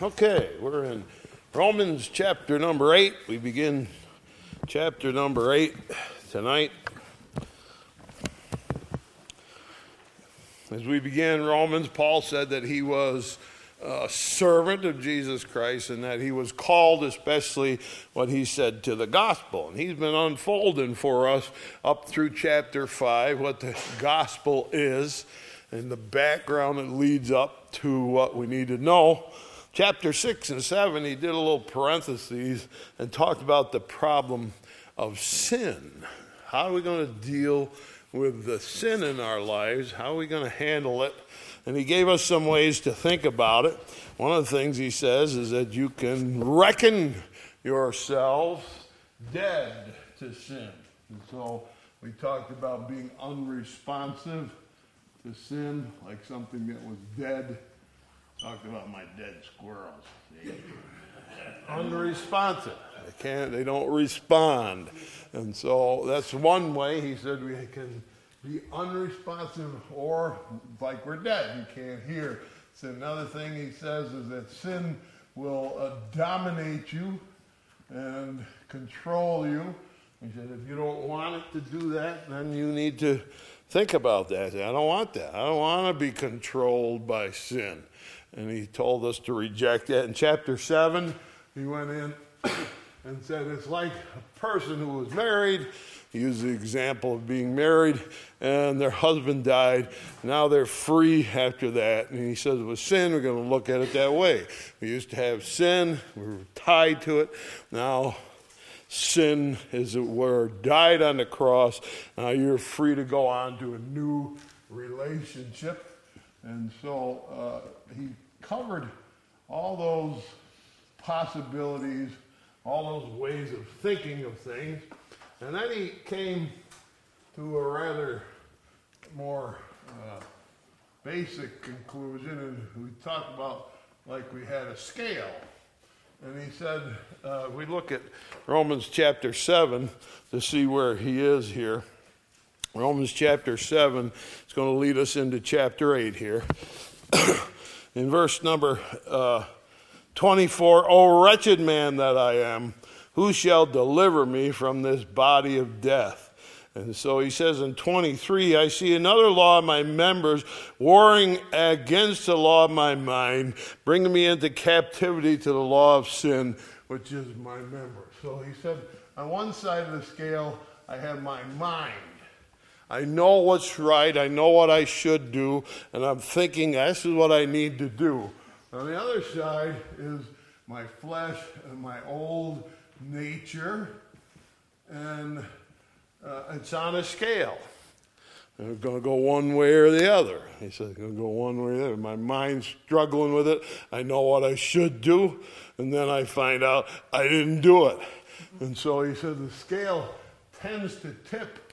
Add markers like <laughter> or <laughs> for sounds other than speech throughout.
Okay, we're in Romans chapter number 8. We begin chapter number 8 tonight. As we begin Romans, Paul said that he was a servant of Jesus Christ and that he was called, especially what he said to the gospel. And he's been unfolding for us up through chapter 5 what the gospel is and the background that leads up to what we need to know. Chapter 6 and 7, he did a little parenthesis and talked about the problem of sin. How are we going to deal with the sin in our lives? How are we going to handle it? And he gave us some ways to think about it. One of the things he says is that you can reckon yourselves dead to sin. And so we talked about being unresponsive to sin, like something that was dead. Talked about my dead squirrels. Unresponsive. They can't. They don't respond, and so that's one way. He said we can be unresponsive or like we're dead. You can't hear. So another thing he says is that sin will uh, dominate you and control you. He said if you don't want it to do that, then you need to think about that. I don't want that. I don't want to be controlled by sin. And he told us to reject that. In chapter 7, he went in <coughs> and said it's like a person who was married he used the example of being married and their husband died. Now they're free after that. And he says, with sin, we're going to look at it that way. We used to have sin, we were tied to it. Now, sin, as it were, died on the cross. Now you're free to go on to a new relationship. And so uh, he covered all those possibilities, all those ways of thinking of things. And then he came to a rather more uh, basic conclusion, and we talked about like we had a scale. And he said, uh, we look at Romans chapter 7 to see where he is here. Romans chapter 7 is going to lead us into chapter 8 here. <clears throat> In verse number uh, 24, O wretched man that I am, who shall deliver me from this body of death? And so he says in 23, I see another law of my members warring against the law of my mind, bringing me into captivity to the law of sin, which is my member. So he said, on one side of the scale, I have my mind. I know what's right. I know what I should do. And I'm thinking, this is what I need to do. On the other side is my flesh and my old nature, and uh, it's on a scale. It's going to go one way or the other. He said, it's going to go one way or the other. My mind's struggling with it. I know what I should do, and then I find out I didn't do it. And so he said, the scale tends to tip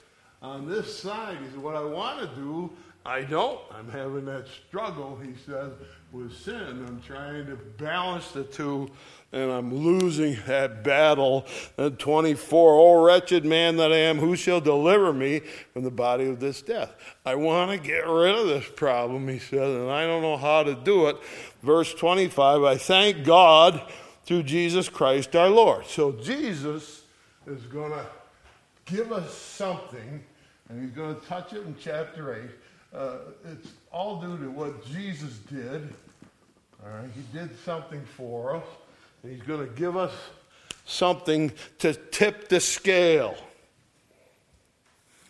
on this side. He said, what I want to do, I don't. I'm having that struggle, he says, with sin. I'm trying to balance the two and I'm losing that battle. And 24, oh wretched man that I am, who shall deliver me from the body of this death? I want to get rid of this problem, he says, and I don't know how to do it. Verse 25, I thank God through Jesus Christ our Lord. So Jesus is going to give us something, and he's going to touch it in chapter 8. Uh, it's all due to what Jesus did. All right, he did something for us. And he's going to give us something to tip the scale.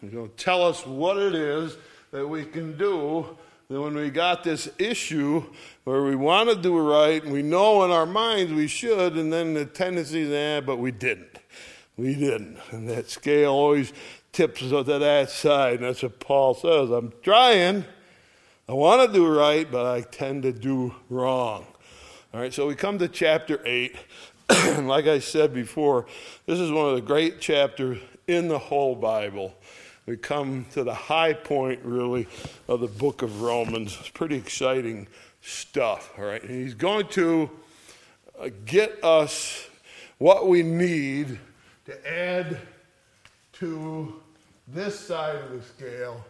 He's going to tell us what it is that we can do that when we got this issue where we want to do right and we know in our minds we should, and then the tendency is, eh, but we didn't. We didn't. And that scale always tips to that side. And that's what Paul says. I'm trying. I want to do right, but I tend to do wrong. All right, so we come to chapter 8. <clears throat> and like I said before, this is one of the great chapters in the whole Bible. We come to the high point, really, of the book of Romans. It's pretty exciting stuff, all right? And he's going to uh, get us what we need to add to this side of the scale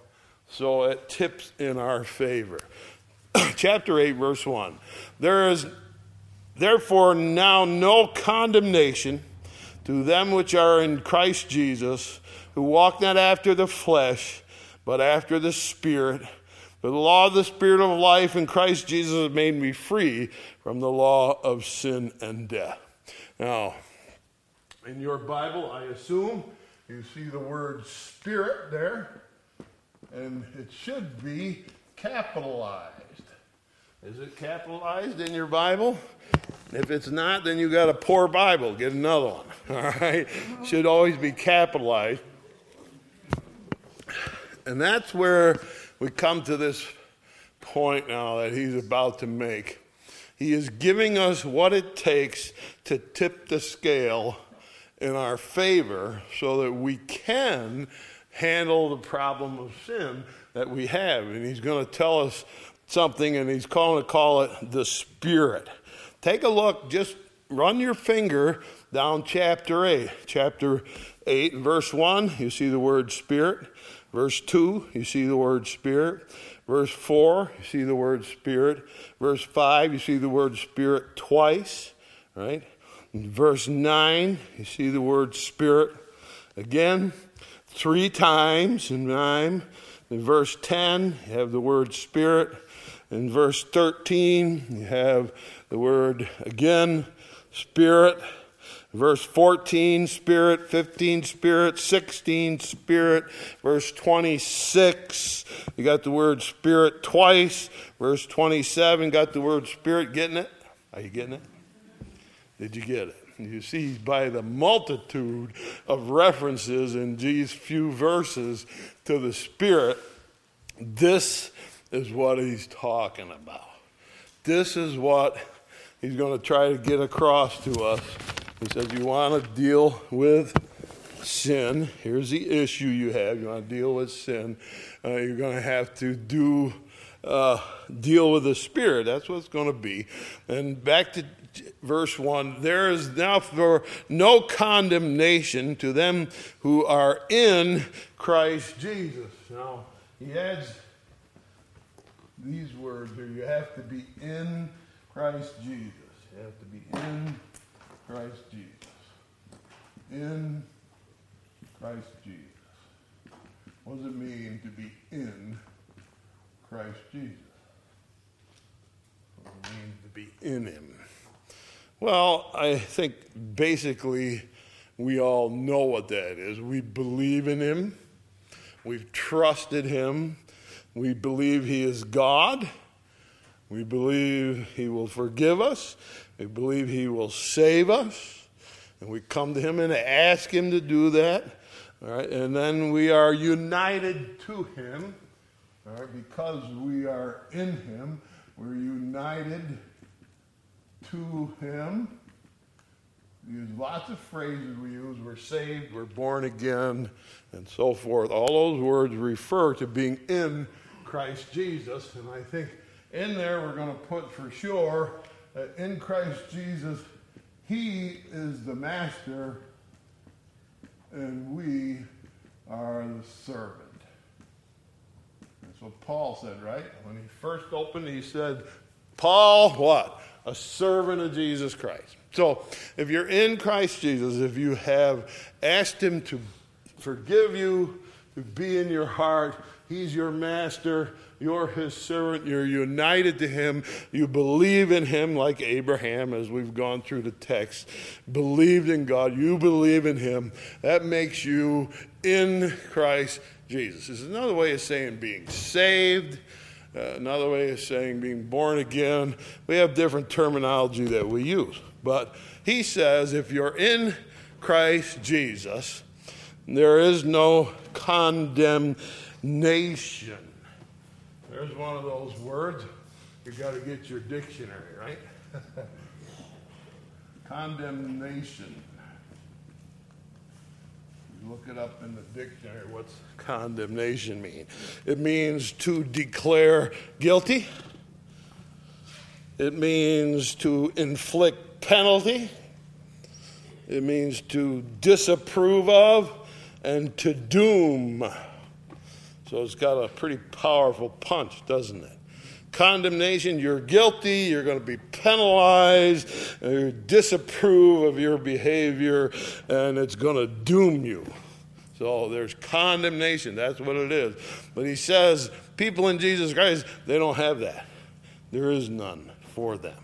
so it tips in our favor. <clears throat> Chapter 8, verse 1. There is Therefore, now no condemnation to them which are in Christ Jesus, who walk not after the flesh, but after the Spirit. For the law of the Spirit of life in Christ Jesus has made me free from the law of sin and death. Now, in your Bible, I assume you see the word Spirit there, and it should be capitalized. Is it capitalized in your Bible? If it's not, then you got a poor Bible. Get another one. <laughs> All right? Should always be capitalized. And that's where we come to this point now that he's about to make. He is giving us what it takes to tip the scale in our favor so that we can handle the problem of sin that we have. And he's going to tell us something, and he's going to call it the Spirit. Take a look, just run your finger down chapter 8. Chapter 8, verse 1, you see the word Spirit. Verse 2, you see the word Spirit. Verse 4, you see the word Spirit. Verse 5, you see the word Spirit twice, right? In verse 9, you see the word Spirit again, three times in 9. In verse 10, you have the word Spirit. In verse 13, you have the word again, Spirit. Verse 14, Spirit. 15, Spirit. 16, Spirit. Verse 26, you got the word Spirit twice. Verse 27, got the word Spirit. Getting it? Are you getting it? Did you get it? You see, by the multitude of references in these few verses to the Spirit, this is what he's talking about. This is what he's going to try to get across to us. He says, You want to deal with sin. Here's the issue you have. You want to deal with sin. Uh, you're going to have to do. Uh, deal with the spirit. That's what it's going to be. And back to verse 1 there is now for no condemnation to them who are in Christ Jesus. Now, he adds these words here you have to be in Christ Jesus. You have to be in Christ Jesus. In Christ Jesus. What does it mean to be in Christ Jesus? What does it mean to be in Him? Well, I think basically we all know what that is. We believe in Him, we've trusted Him, we believe He is God. We believe He will forgive us. We believe He will save us. And we come to Him and ask Him to do that. All right, and then we are united to Him. All right, because we are in Him, we're united to Him. We use lots of phrases we use. We're saved, we're born again, and so forth. All those words refer to being in Christ Jesus. And I think in there we're going to put for sure that in Christ Jesus, He is the master and we are the servant. That's what Paul said, right? When he first opened, he said, Paul, what? A servant of Jesus Christ. So if you're in Christ Jesus, if you have asked Him to forgive you, to be in your heart, He's your master. You're his servant. You're united to him. You believe in him like Abraham, as we've gone through the text. Believed in God. You believe in him. That makes you in Christ Jesus. This is another way of saying being saved. Uh, another way of saying being born again. We have different terminology that we use. But he says if you're in Christ Jesus, there is no condemnation nation. There's one of those words. You got to get your dictionary, right? <laughs> Condemnation. Look it up in the dictionary. What's condemnation mean? It means to declare guilty. It means to inflict penalty. It means to disapprove of and to doom. So it's got a pretty powerful punch, doesn't it? Condemnation. You're guilty. You're going to be penalized. You disapprove of your behavior, and it's going to doom you. So there's condemnation. That's what it is. But he says people in Jesus Christ, they don't have that. There is none for them.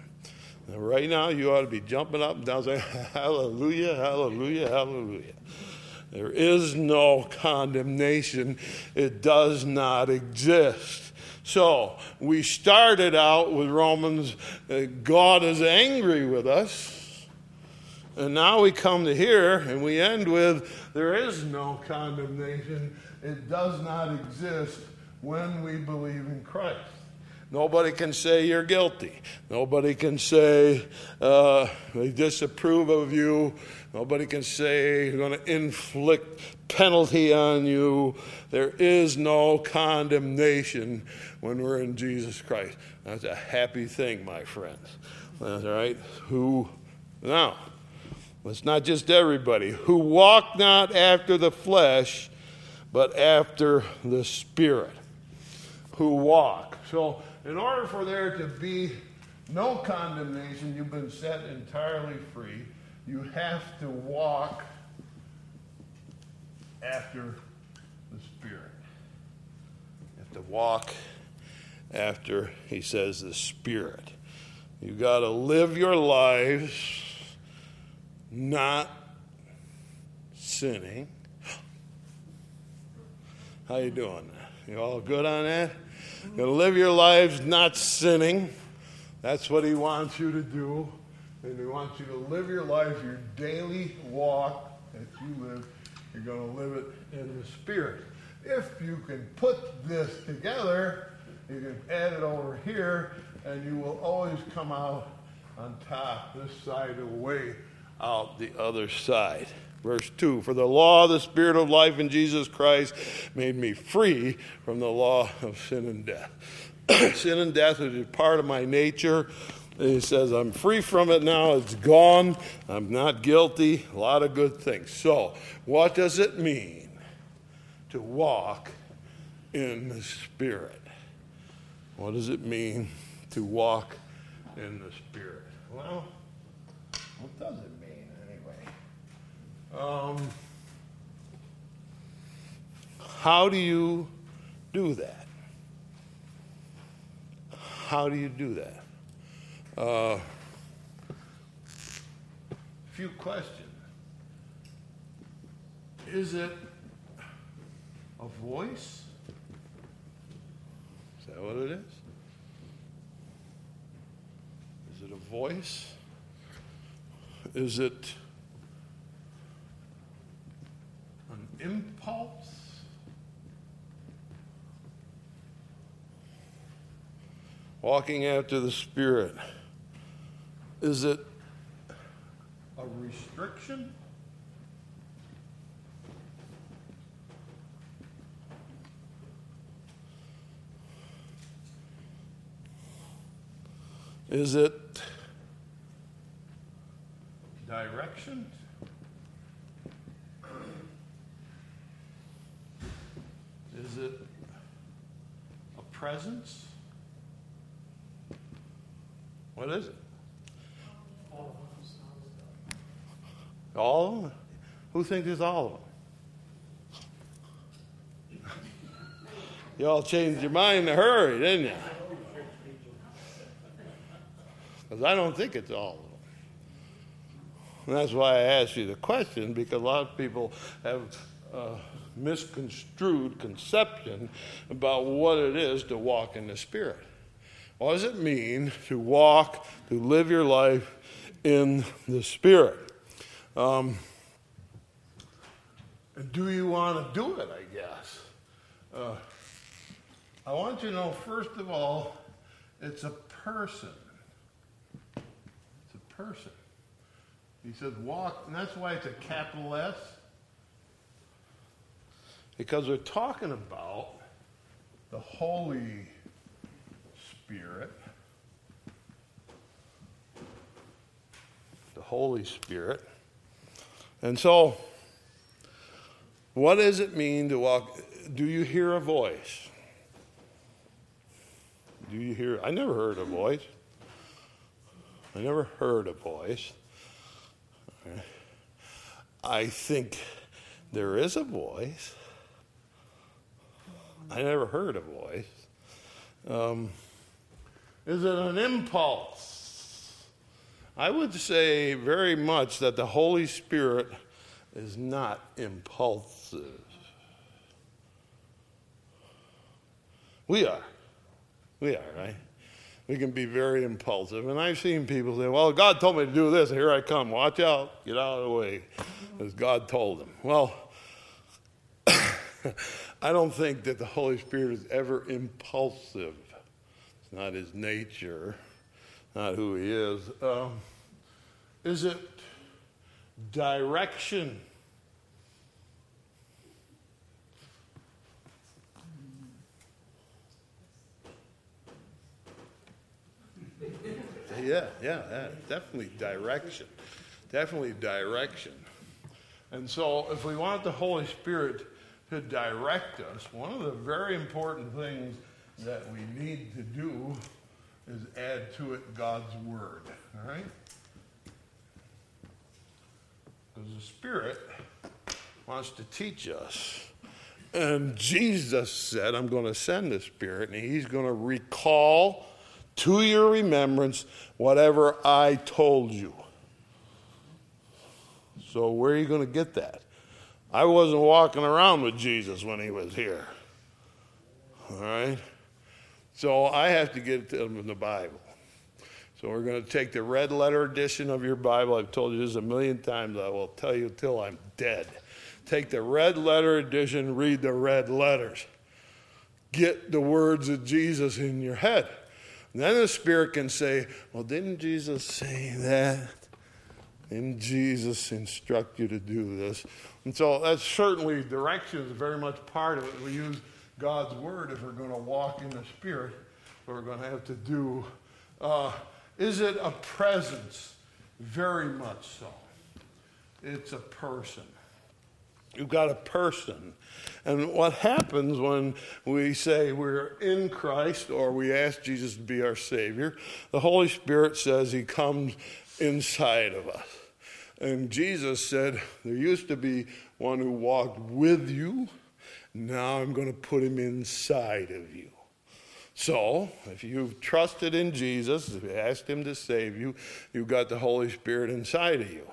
Right now, you ought to be jumping up and down saying, <laughs> Hallelujah, hallelujah, hallelujah. There is no condemnation, it does not exist. So we started out with Romans, uh, God is angry with us. And now we come to here and we end with there is no condemnation. It does not exist when we believe in Christ. Nobody can say you're guilty. Nobody can say uh, they disapprove of you. Nobody can say you're going to inflict penalty on you. There is no condemnation when we're in Jesus Christ. That's a happy thing, my friends. That's right. Who now? It's not just everybody who walk not after the flesh, but after the Spirit. Who walk. So, in order for there to be no condemnation, you've been set entirely free. You have to walk after the Spirit. You have to walk after, he says, the Spirit. You got to live your lives not sinning. How you doing? You all good on that? You're to live your lives not sinning. That's what he wants you to do. And he wants you to live your life, your daily walk that you live. You're going to live it in the Spirit. If you can put this together, you can add it over here, and you will always come out on top, this side away out the other side. Verse 2 For the law of the Spirit of life in Jesus Christ made me free from the law of sin and death. <clears throat> sin and death is a part of my nature. He says, I'm free from it now. It's gone. I'm not guilty. A lot of good things. So, what does it mean to walk in the Spirit? What does it mean to walk in the Spirit? Well, what does it mean anyway? um, how do you do that? How do you do that? Uh, few questions. Is it a voice? Is that what it is? Is it a voice? Is it an impulse. Walking after the Spirit. Is it a restriction? Is it direction? Is it a presence? What is it? All of them? Who thinks it's all of them? <laughs> you all changed your mind in a hurry, didn't you? Because I don't think it's all of them. And that's why I asked you the question, because a lot of people have. Uh, misconstrued conception about what it is to walk in the Spirit. What does it mean to walk, to live your life in the Spirit? Um, do you want to do it, I guess? Uh, I want you to know, first of all, it's a person. It's a person. He says walk, and that's why it's a capital S because we're talking about the Holy Spirit. Holy Spirit. And so, what does it mean to walk? Do you hear a voice? Do you hear? I never heard a voice. I never heard a voice. I think there is a voice. I never heard a voice. Um, is it an impulse? I would say very much that the Holy Spirit is not impulsive. We are. We are, right? We can be very impulsive. And I've seen people say, Well, God told me to do this, here I come. Watch out. Get out of the way. As God told them. Well, <coughs> I don't think that the Holy Spirit is ever impulsive. It's not his nature, not who he is. Um, is it direction? <laughs> yeah, yeah, yeah, definitely direction. Definitely direction. And so, if we want the Holy Spirit to direct us, one of the very important things that we need to do is add to it God's Word. All right? Because the Spirit wants to teach us. And Jesus said, I'm going to send the Spirit, and He's going to recall to your remembrance whatever I told you. So, where are you going to get that? I wasn't walking around with Jesus when he was here. All right? So, I have to get it to him in the Bible. So, we're going to take the red letter edition of your Bible. I've told you this a million times. I will tell you till I'm dead. Take the red letter edition, read the red letters. Get the words of Jesus in your head. And then the Spirit can say, Well, didn't Jesus say that? Didn't Jesus instruct you to do this? And so that's certainly direction is very much part of it. We use God's Word if we're going to walk in the Spirit, we're going to have to do. Uh, is it a presence? Very much so. It's a person. You've got a person. And what happens when we say we're in Christ or we ask Jesus to be our Savior, the Holy Spirit says He comes inside of us. And Jesus said, There used to be one who walked with you. Now I'm going to put him inside of you. So, if you've trusted in Jesus, if you asked him to save you, you've got the Holy Spirit inside of you.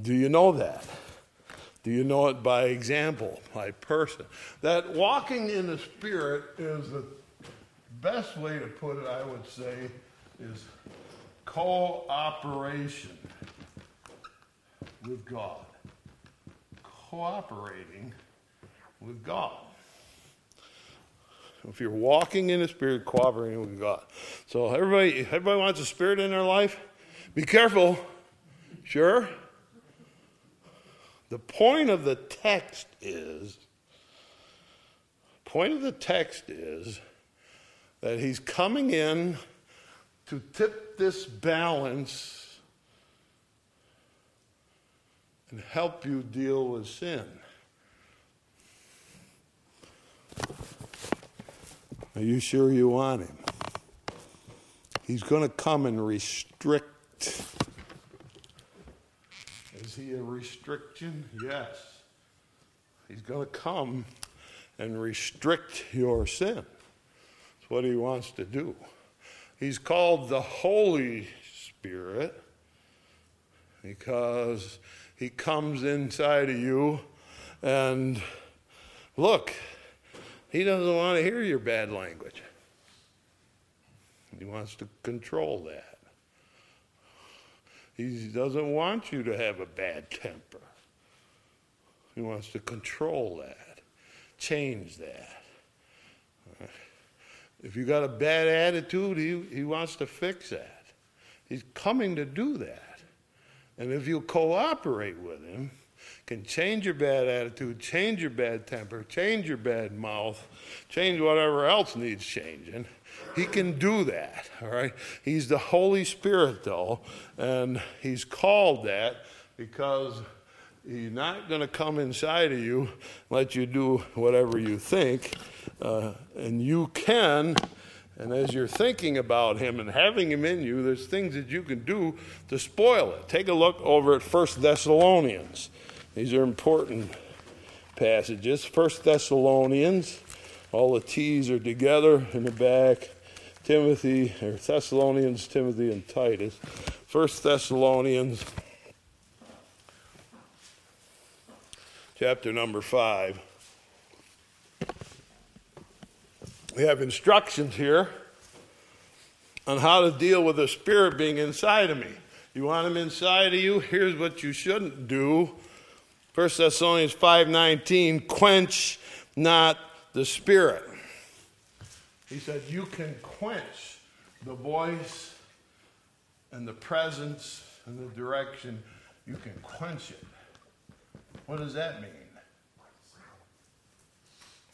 Do you know that? Do you know it by example, by person? That walking in the Spirit is the best way to put it, I would say, is cooperation with God. Cooperating with God. If you're walking in the Spirit, cooperating with God. So everybody, everybody wants a Spirit in their life. Be careful. Sure. The point of the text is, point of the text is that he's coming in to tip this balance and help you deal with sin. Are you sure you want him? He's going to come and restrict is he a restriction? Yes. He's going to come and restrict your sin. That's what he wants to do. He's called the Holy Spirit because he comes inside of you and look, he doesn't want to hear your bad language. He wants to control that. He doesn't want you to have a bad temper. He wants to control that, change that. If you got a bad attitude, he, he wants to fix that. He's coming to do that. And if you cooperate with him, can change your bad attitude, change your bad temper, change your bad mouth, change whatever else needs changing. He can do that, all right? He's the Holy Spirit, though, and he's called that because he's not going to come inside of you, let you do whatever you think, uh, and you can And as you're thinking about him and having him in you, there's things that you can do to spoil it. Take a look over at 1 Thessalonians. These are important passages. First Thessalonians, all the T's are together in the back. Timothy, or Thessalonians, Timothy, and Titus. First Thessalonians, chapter number 5. We have instructions here on how to deal with the Spirit being inside of me. You want him inside of you? Here's what you shouldn't do. 1 Thessalonians 5:19, quench not the Spirit. He said, You can quench the voice and the presence and the direction. You can quench it. What does that mean?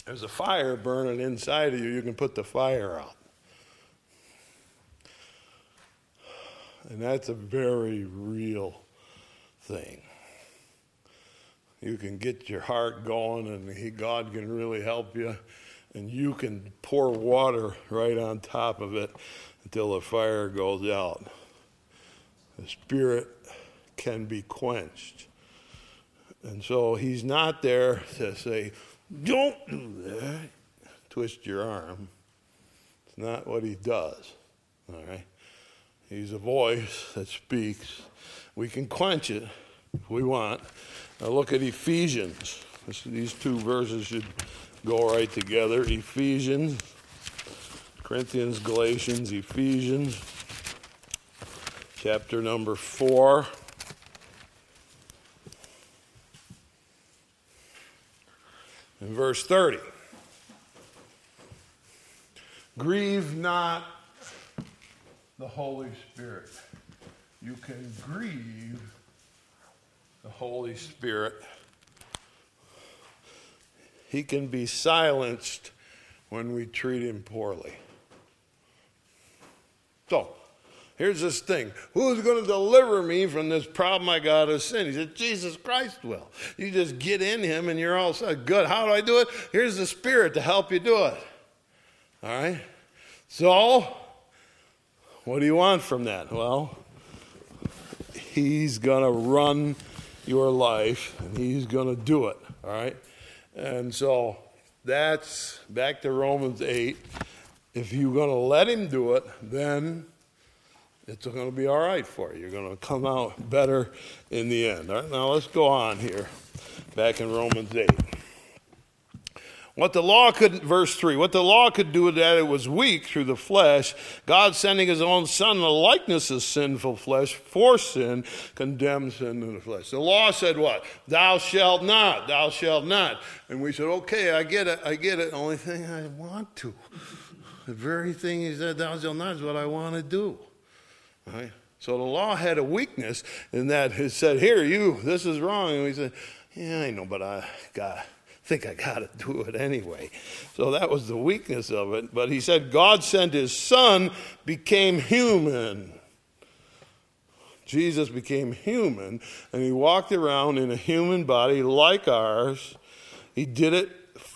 There's a fire burning inside of you, you can put the fire out. And that's a very real thing. You can get your heart going, and he, God can really help you. And you can pour water right on top of it until the fire goes out. The spirit can be quenched. And so he's not there to say, don't do that. Twist your arm. It's not what he does. All right? He's a voice that speaks. We can quench it if we want. Now look at Ephesians. This, these two verses should go right together. Ephesians, Corinthians, Galatians, Ephesians, chapter number 4. in verse 30. Grieve not the Holy Spirit. You can grieve the Holy Spirit. He can be silenced when we treat him poorly. So, Here's this thing Who's going to deliver me from this problem I got of sin? He said, Jesus Christ will. You just get in Him and you're all set. Good. How do I do it? Here's the Spirit to help you do it. All right? So, what do you want from that? Well, He's going to run your life and He's going to do it. All right? And so, that's back to Romans 8. If you're going to let Him do it, then it's going to be all right for you. You're going to come out better in the end. All right, now let's go on here. Back in Romans 8. What the law could, verse 3, what the law could do that it was weak through the flesh, God sending his own son in the likeness of sinful flesh for sin, condemned sin in the flesh. The law said what? Thou shalt not, thou shalt not. And we said, okay, I get it, I get it. Only thing I want to. The very thing he said, thou shalt not, is what I want to do. So the law had a weakness in that it said, Here, you, this is wrong. And we said, Yeah, I know, but I got think I got to <laughs> do it anyway. So that was the weakness of it. But he said, God sent his son, became human. Jesus became human, and he walked around in a human body like ours. He did it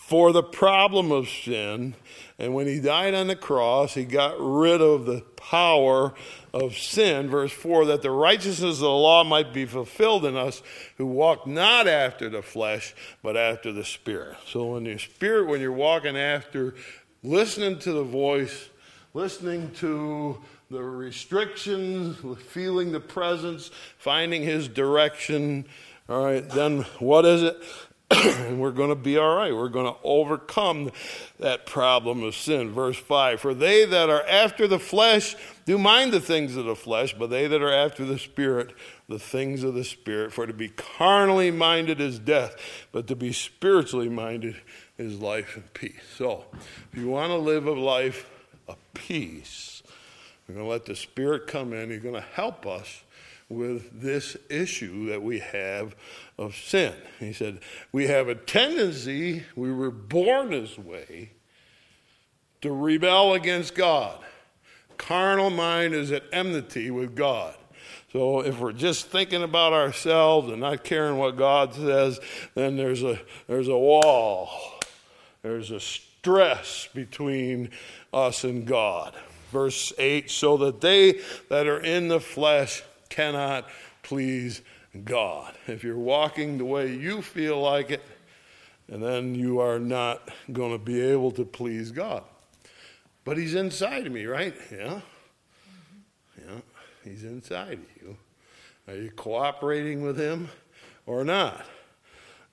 for the problem of sin. And when he died on the cross, he got rid of the power of sin, verse 4, that the righteousness of the law might be fulfilled in us who walk not after the flesh, but after the Spirit. So, when your Spirit, when you're walking after, listening to the voice, listening to the restrictions, feeling the presence, finding His direction, all right, then what is it? <coughs> and we're going to be all right. We're going to overcome that problem of sin. Verse 5 For they that are after the flesh do mind the things of the flesh, but they that are after the Spirit, the things of the Spirit. For to be carnally minded is death, but to be spiritually minded is life and peace. So, if you want to live a life of peace, we're going to let the Spirit come in. He's going to help us with this issue that we have of sin. He said, We have a tendency, we were born this way, to rebel against God. Carnal mind is at enmity with God. So if we're just thinking about ourselves and not caring what God says, then there's a, there's a wall, there's a stress between us and God. Verse 8 so that they that are in the flesh cannot please God. If you're walking the way you feel like it, and then you are not going to be able to please God. But He's inside of me, right? Yeah. Yeah. He's inside of you. Are you cooperating with Him or not?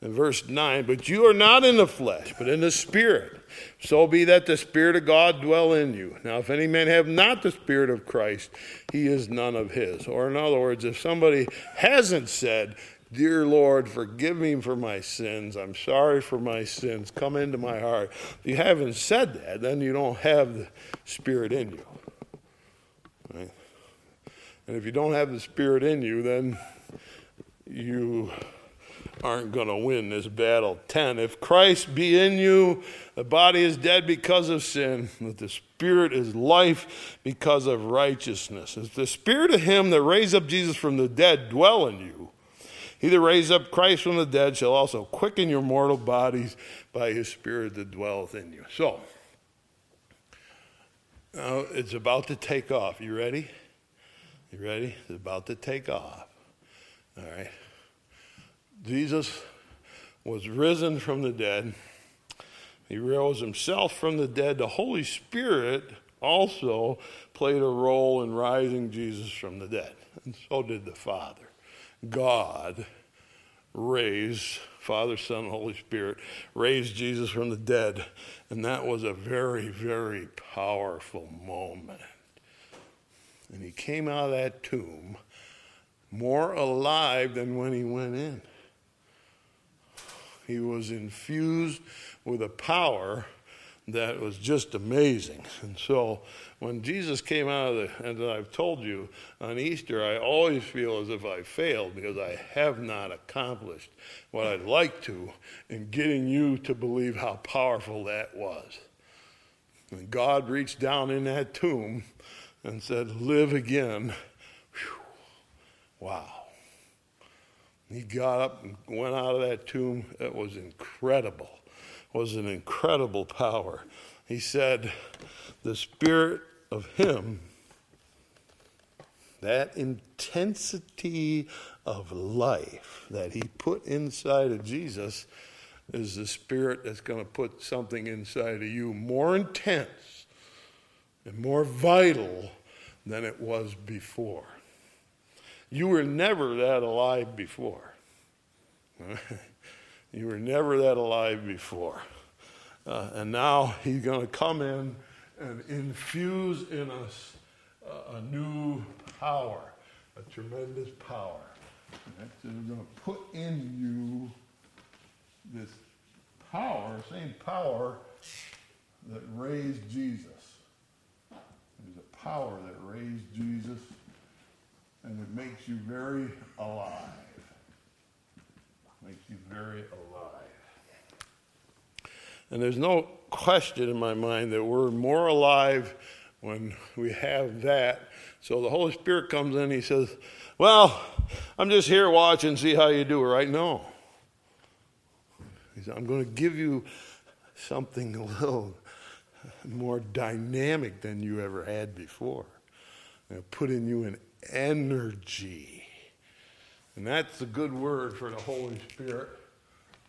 In verse 9, but you are not in the flesh, but in the Spirit. So be that the Spirit of God dwell in you. Now, if any man have not the Spirit of Christ, he is none of his. Or, in other words, if somebody hasn't said, Dear Lord, forgive me for my sins. I'm sorry for my sins. Come into my heart. If you haven't said that, then you don't have the Spirit in you. Right? And if you don't have the Spirit in you, then you aren't going to win this battle. 10. If Christ be in you, the body is dead because of sin, but the Spirit is life because of righteousness. If the Spirit of Him that raised up Jesus from the dead dwell in you, he that raised up Christ from the dead shall also quicken your mortal bodies by his Spirit that dwelleth in you. So, now it's about to take off. You ready? You ready? It's about to take off. All right. Jesus was risen from the dead. He rose himself from the dead. The Holy Spirit also played a role in rising Jesus from the dead, and so did the Father. God raised, Father, Son, Holy Spirit, raised Jesus from the dead. And that was a very, very powerful moment. And he came out of that tomb more alive than when he went in. He was infused with a power that was just amazing. And so when Jesus came out of the, and I've told you on Easter, I always feel as if I failed because I have not accomplished what I'd like to in getting you to believe how powerful that was. And God reached down in that tomb and said, Live again. Whew. Wow. He got up and went out of that tomb. It was incredible. It was an incredible power. He said, The Spirit of Him, that intensity of life that He put inside of Jesus, is the Spirit that's going to put something inside of you more intense and more vital than it was before. You were never that alive before. <laughs> you were never that alive before. Uh, and now he's going to come in and infuse in us a, new power, a tremendous power. Right? So going to put in you this power, same power that raised Jesus. There's a power that raised Jesus, and it makes you very alive. Makes you very alive. And there's no question in my mind that we're more alive when we have that. So the Holy Spirit comes in, he says, Well, I'm just here watching, see how you do right? now. He said, I'm going to give you something a little more dynamic than you ever had before. I'm put in you an energy. And that's a good word for the Holy Spirit.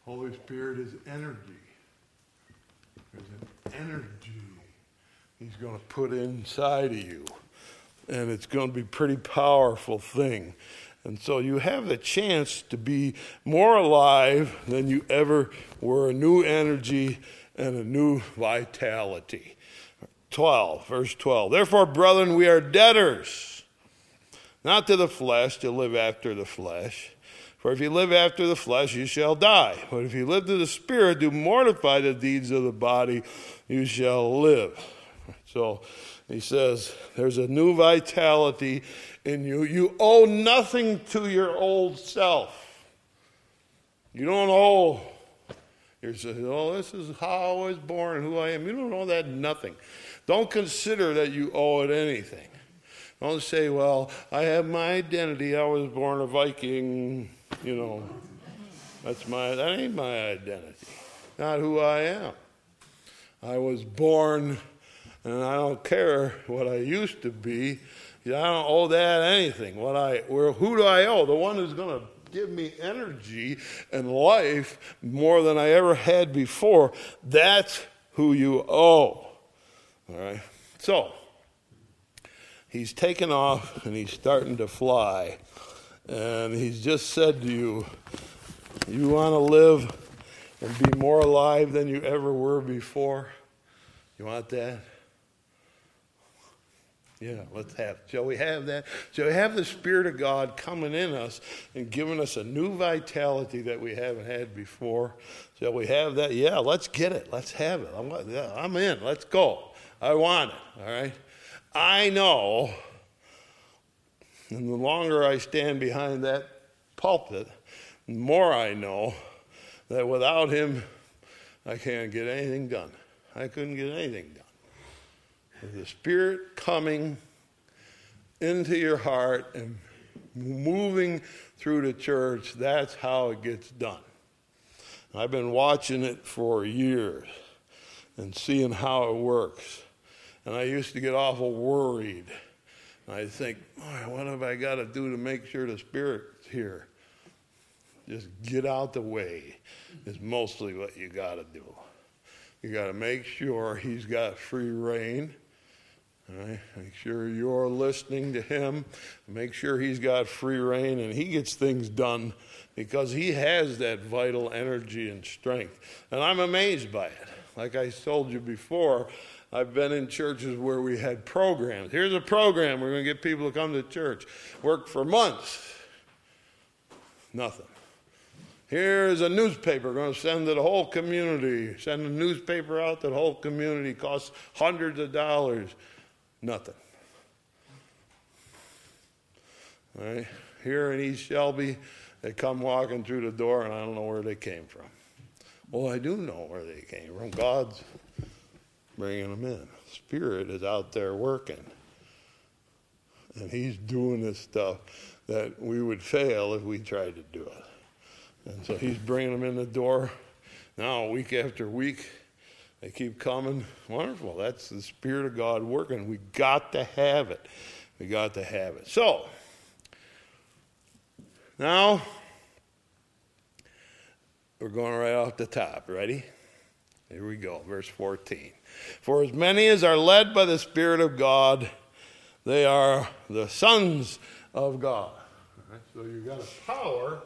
Holy Spirit is energy. There's an energy he's going to put inside of you. And it's going to be a pretty powerful thing. And so you have the chance to be more alive than you ever were, a new energy and a new vitality. 12, verse 12. Therefore, brethren, we are debtors, not to the flesh, to live after the flesh. For if you live after the flesh, you shall die. But if you live to the Spirit, do mortify the deeds of the body, you shall live. So he says, there's a new vitality in you. You owe nothing to your old self. You don't owe. You say, oh, this is how I was born, who I am. You don't owe that nothing. Don't consider that you owe it anything. Don't say, well, I have my identity. I was born a Viking you know, that's my, that ain't my identity. Not who I am. I was born, and I don't care what I used to be. I don't owe that anything. What I, where, who do I owe? The one who's going to give me energy and life more than I ever had before. That's who you owe. All right. So he's taken off and he's starting to fly, and he's just said to you, "You want to live." and be more alive than you ever were before? You want that? Yeah, let's have. It. Shall we have that? Shall we have the Spirit of God coming in us and giving us a new vitality that we haven't had before? Shall we have that? Yeah, let's get it. Let's have it. I'm, I'm in. Let's go. I want it. All right. I know, and the longer I stand behind that pulpit, the more I know that without him, I can't get anything done. I couldn't get anything done. The Spirit coming into your heart and moving through the church, that's how it gets done. I've been watching it for years and seeing how it works. And I used to get awful worried. I think, what have I got to do to make sure the Spirit's here? Just get out the way is mostly what you got to do. You got to make sure he's got free rein. Right? Make sure you're listening to him. Make sure he's got free rein and he gets things done because he has that vital energy and strength. And I'm amazed by it. Like I told you before, I've been in churches where we had programs. Here's a program, we're going to get people to come to church. Worked for months. Nothing. Here's a newspaper, we're going to send to the whole community. Send a newspaper out to the whole community, costs hundreds of dollars. Nothing. All right? Here in East Shelby, they come walking through the door, and I don't know where they came from. Well, I do know where they came from. God's bringing them in. Spirit is out there working. And He's doing this stuff that we would fail if we tried to do it. And so he's bringing them in the door. Now, week after week, they keep coming. Wonderful. That's the Spirit of God working. We got to have it. We got to have it. So, now, we're going right off the top. Ready? Here we go. Verse 14. For as many as are led by the Spirit of God, they are the sons of God. Right, so you've got a power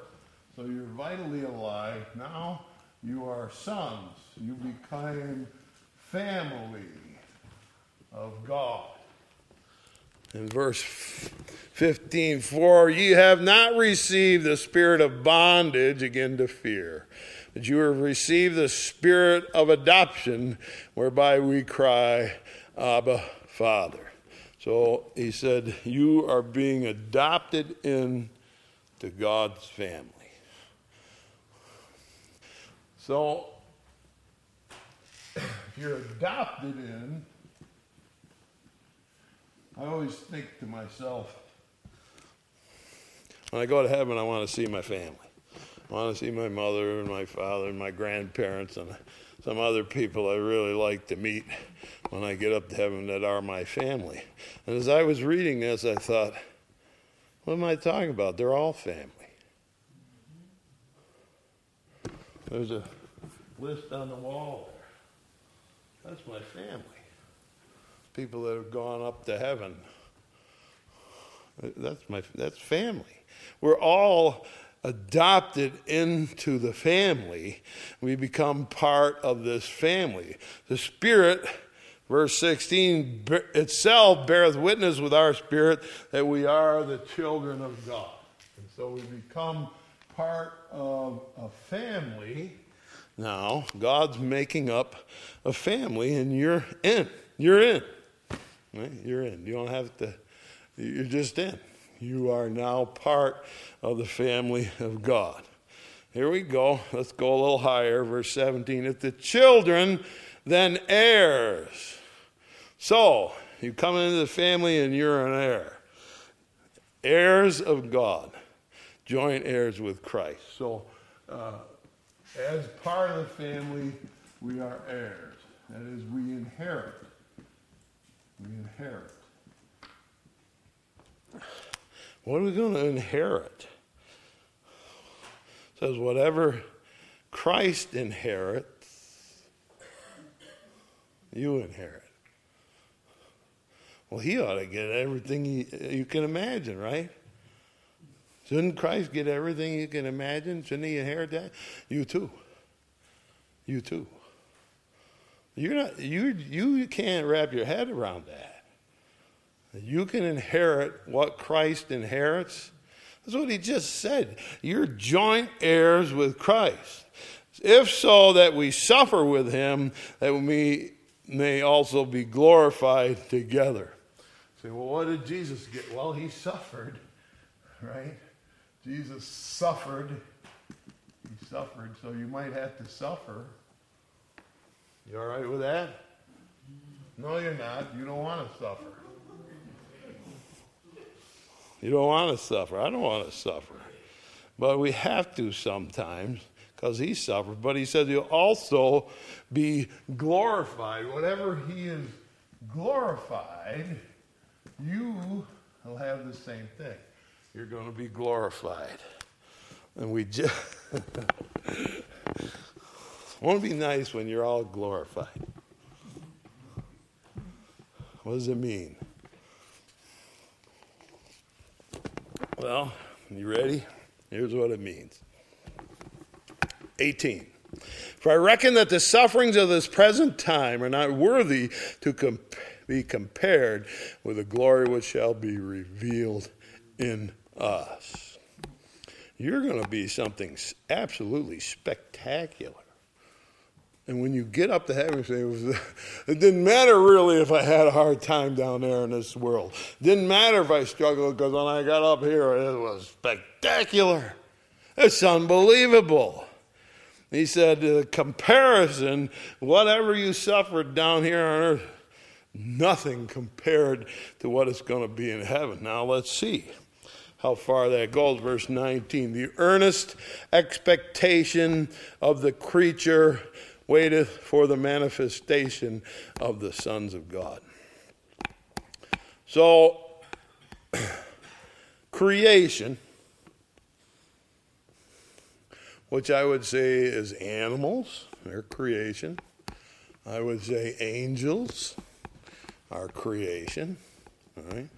so you're vitally alive. Now you are sons. You become family of God. In verse 15, for ye have not received the spirit of bondage again to fear, but you have received the spirit of adoption, whereby we cry, Abba, Father. So he said, You are being adopted into God's family. So, if you're adopted in, I always think to myself, when I go to heaven, I want to see my family. I want to see my mother and my father and my grandparents and some other people I really like to meet when I get up to heaven that are my family. And as I was reading this, I thought, what am I talking about? They're all family. There's a list on the wall there. That's my family. People that have gone up to heaven. That's my that's family. We're all adopted into the family. We become part of this family. The Spirit, verse 16, itself beareth witness with our spirit that we are the children of God. And so we become part of a family now. God's making up a family, and you're in. You're in. Right? You're in. You don't have to, you're just in. You are now part of the family of God. Here we go. Let's go a little higher. Verse 17. If the children, then heirs. So, you come into the family and you're an heir. Heirs of God. Joint heirs with Christ. So, uh, as part of the family, we are heirs. That is, we inherit. We inherit. What are we going to inherit? It says, whatever Christ inherits, you inherit. Well, he ought to get everything you, you can imagine, right? Shouldn't Christ get everything you can imagine? Shouldn't he inherit that? You too. You too. You're not you you can't wrap your head around that. You can inherit what Christ inherits. That's what he just said. You're joint heirs with Christ. If so, that we suffer with him, that we may also be glorified together. Say, well, what did Jesus get? Well, he suffered, right? Jesus suffered. He suffered, so you might have to suffer. You all right with that? No, you're not. You don't want to suffer. You don't want to suffer. I don't want to suffer. But we have to sometimes because he suffered. But he said he'll also be glorified. Whatever he is glorified, you will have the same thing. You're going to be glorified. And we just <laughs> want to be nice when you're all glorified. What does it mean? Well, you ready? Here's what it means 18. For I reckon that the sufferings of this present time are not worthy to be compared with the glory which shall be revealed in us. You're going to be something absolutely spectacular. And when you get up to heaven, say, <laughs> it didn't matter really if I had a hard time down there in this world. It didn't matter if I struggled because when I got up here, it was spectacular. It's unbelievable. He said, the comparison, whatever you suffered down here on earth, nothing compared to what it's going to be in heaven. Now let's see how far that goes. Verse 19 the earnest expectation of the creature waiteth for the manifestation of the sons of God. So, <clears throat> creation, which I would say is animals, their creation. I would say angels, our creation. Right?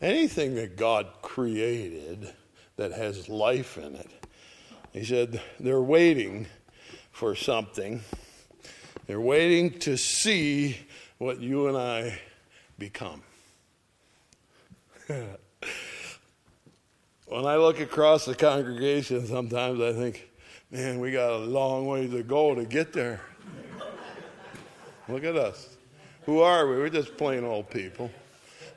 Anything that God created that has life in it, he said they're waiting for something they're waiting to see what you and I become. <laughs> when I look across the congregation, sometimes I think, man, we got a long way to go to get there. <laughs> look at us. Who are we? We're just plain old people.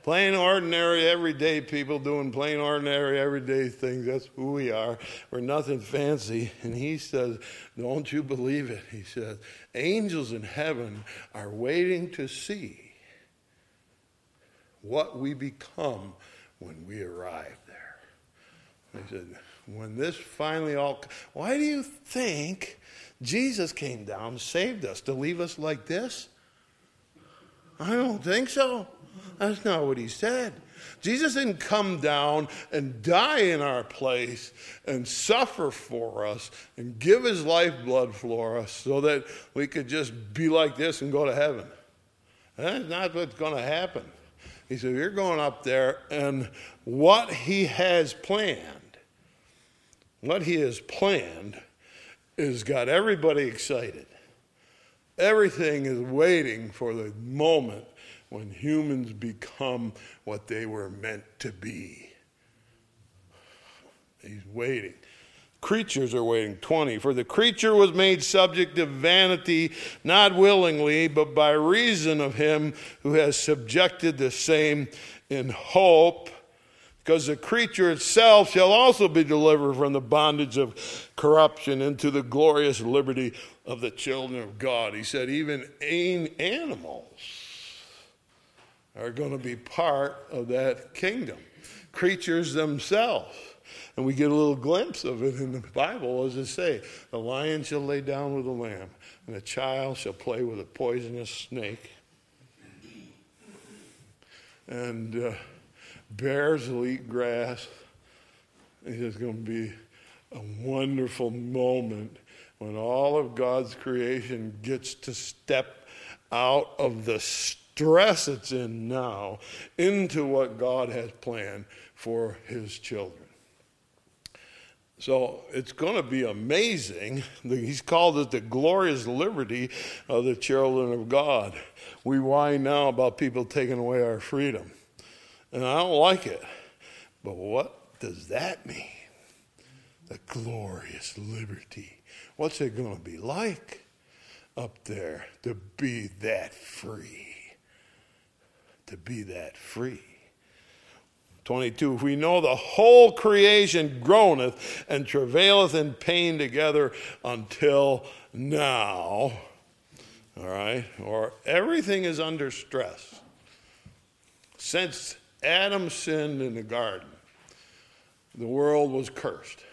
Plain, ordinary, everyday people doing plain, ordinary, everyday things. That's who we are. We're nothing fancy. And he says, Don't you believe it? He says, Angels in heaven are waiting to see what we become when we arrive there. He said, When this finally all. Why do you think Jesus came down, saved us, to leave us like this? I don't think so. That's not what he said. Jesus didn't come down and die in our place and suffer for us and give his lifeblood for us so that we could just be like this and go to heaven. That's not what's going to happen. He said, You're going up there, and what he has planned, what he has planned, has got everybody excited. Everything is waiting for the moment when humans become what they were meant to be. He's waiting. Creatures are waiting. 20. For the creature was made subject to vanity, not willingly, but by reason of him who has subjected the same in hope. Because the creature itself shall also be delivered from the bondage of corruption into the glorious liberty of the children of God. He said, even animals are going to be part of that kingdom. Creatures themselves. And we get a little glimpse of it in the Bible. As it say, the lion shall lay down with the lamb, and the child shall play with a poisonous snake. And uh, bears will eat grass. It's going to be a wonderful moment when all of God's creation gets to step out of the stress it's in now into what God has planned for his children. So it's going to be amazing. He's called it the glorious liberty of the children of God. We whine now about people taking away our freedom. And I don't like it. But what does that mean? The glorious liberty. What's it going to be like up there to be that free? To be that free. 22 we know the whole creation groaneth and travaileth in pain together until now all right? Or everything is under stress since adam sinned in the garden. The world was cursed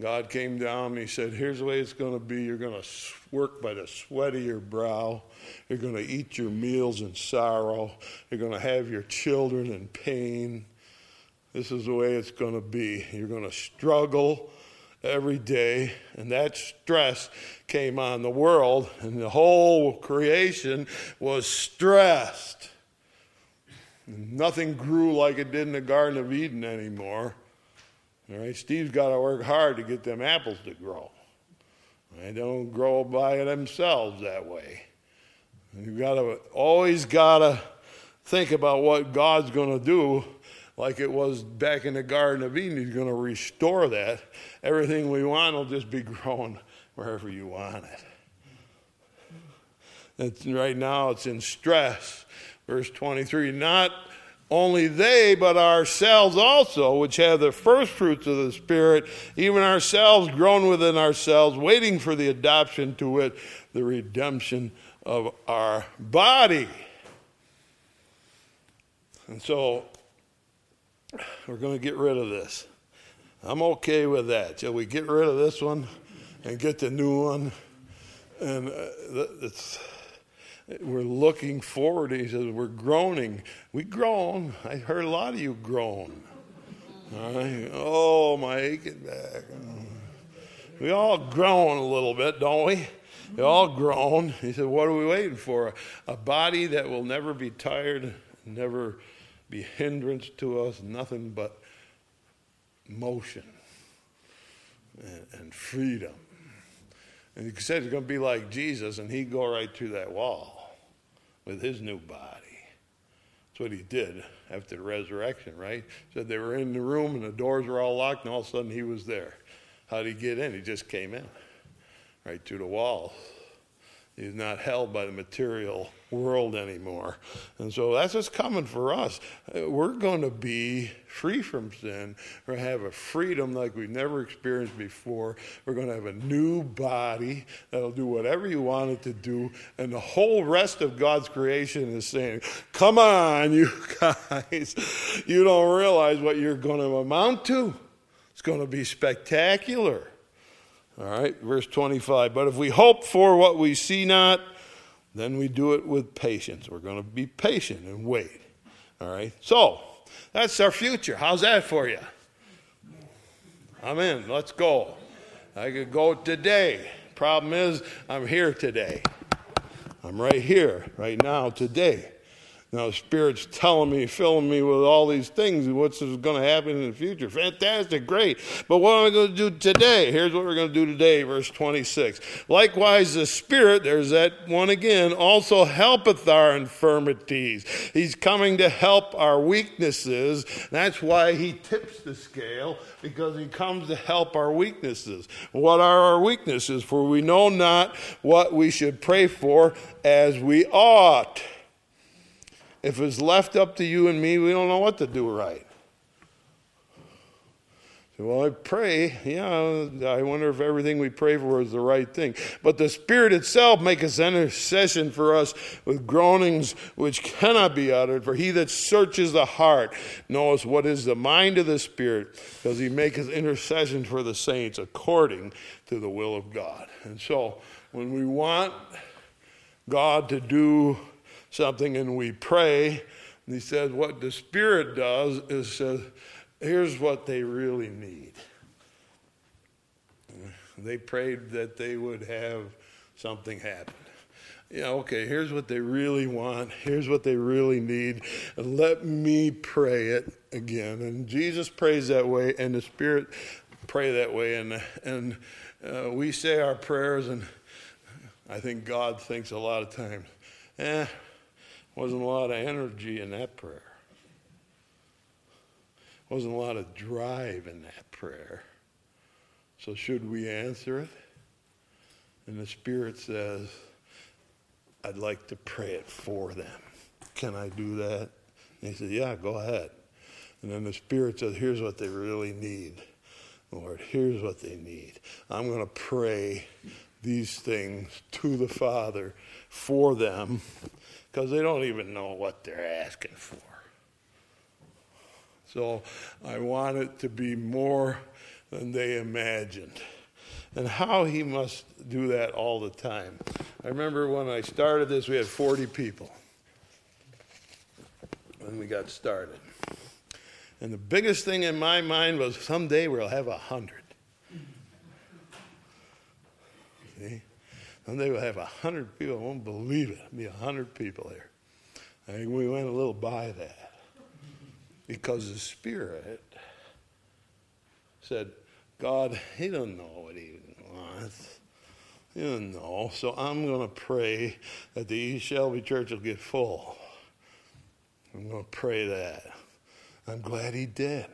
god came down and he said here's the way it's going to be you're going to work by the sweat of your brow you're going to eat your meals in sorrow you're going to have your children in pain this is the way it's going to be. You're going to struggle every day, and that stress came on the world, and the whole creation was stressed. Nothing grew like it did in the Garden of Eden anymore. All right, Steve's got to work hard to get them apples to grow. They don't grow by themselves that way. You've got to always got to think about what God's going to do like it was back in the Garden of Eden. He's going to restore that. Everything we want will just be <laughs> growing wherever you want it. Right now, it's in stress. Verse 23 Not only they, but ourselves also, which have the first fruits of the Spirit, even ourselves groan within ourselves, waiting for the adoption to wit, the redemption of our body. And so we're going to get rid of this. I'm okay with that. Shall we get rid of this one and get the new one? And uh, it's, we're looking forward. He says, We're groaning. We groan. I heard a lot of you groan. Right. Oh, my aching back. We all groan a little bit, don't we? We all groan. He said, What are we waiting for? A body that will never be tired, never be hindrance to us, nothing but motion and, and freedom. And he said it's going to be like Jesus, and he'd go right through that wall with his new body. That's what he did after the resurrection, right? Said they were in the room and the doors were all locked, and all of a sudden he was there. How did he get in? He just came in, right through the wall. He's not held by the material world anymore. And so that's what's coming for us. We're going to be free from sin. We're going to have a freedom like we've never experienced before. We're going to have a new body that'll do whatever you want it to do. And the whole rest of God's creation is saying, Come on, <laughs> you guys. You don't realize what you're going to amount to. It's going to be spectacular. All right, verse 25. But if we hope for what we see not, then we do it with patience. We're going to be patient and wait. All right, so that's our future. How's that for you? I'm in. Let's go. I could go today. Problem is, I'm here today. I'm right here, right now, today. Now, the Spirit's telling me, filling me with all these things, what's going to happen in the future. Fantastic, great. But what am I going to do today? Here's what we're going to do today, verse 26. Likewise, the Spirit, there's that one again, also helpeth our infirmities. He's coming to help our weaknesses. That's why He tips the scale, because He comes to help our weaknesses. What are our weaknesses? For we know not what we should pray for as we ought. If it's left up to you and me, we don't know what to do right. Well, I pray, yeah, I wonder if everything we pray for is the right thing. But the Spirit itself maketh intercession for us with groanings which cannot be uttered. For he that searches the heart knows what is the mind of the Spirit, because he maketh intercession for the saints according to the will of God. And so, when we want God to do something and we pray, And he says what the Spirit does is says, here's what they really need. They prayed that they would have something happen. Yeah, okay, here's what they really want. Here's what they really need. Let me pray it again. And Jesus prays that way, and the Spirit pray that way. And, and uh, we say our prayers, and I think God thinks a lot of times, eh, wasn't a lot of energy in that prayer. Wasn't a lot of drive in that prayer. So should we answer it? And the Spirit says, I'd like to pray it for them. Can I do that? And he said, Yeah, go ahead. And then the Spirit says, Here's what they really need. Lord, here's what they need. I'm going to pray these things to the Father for them because they don't even know what they're asking for. So I want it to be more than they imagined. And how he must do that all the time. I remember when I started this, we had 40 people when we got started. And the biggest thing in my mind was someday we'll have a hundred. See? Someday we'll have a hundred people. I won't believe it. Be a hundred people there. Think we went a little by that. Because the Spirit said, God, he doesn't know what he wants. He doesn't know. So I'm going to pray that the East Shelby Church will get full. I'm going to pray that. I'm glad he did.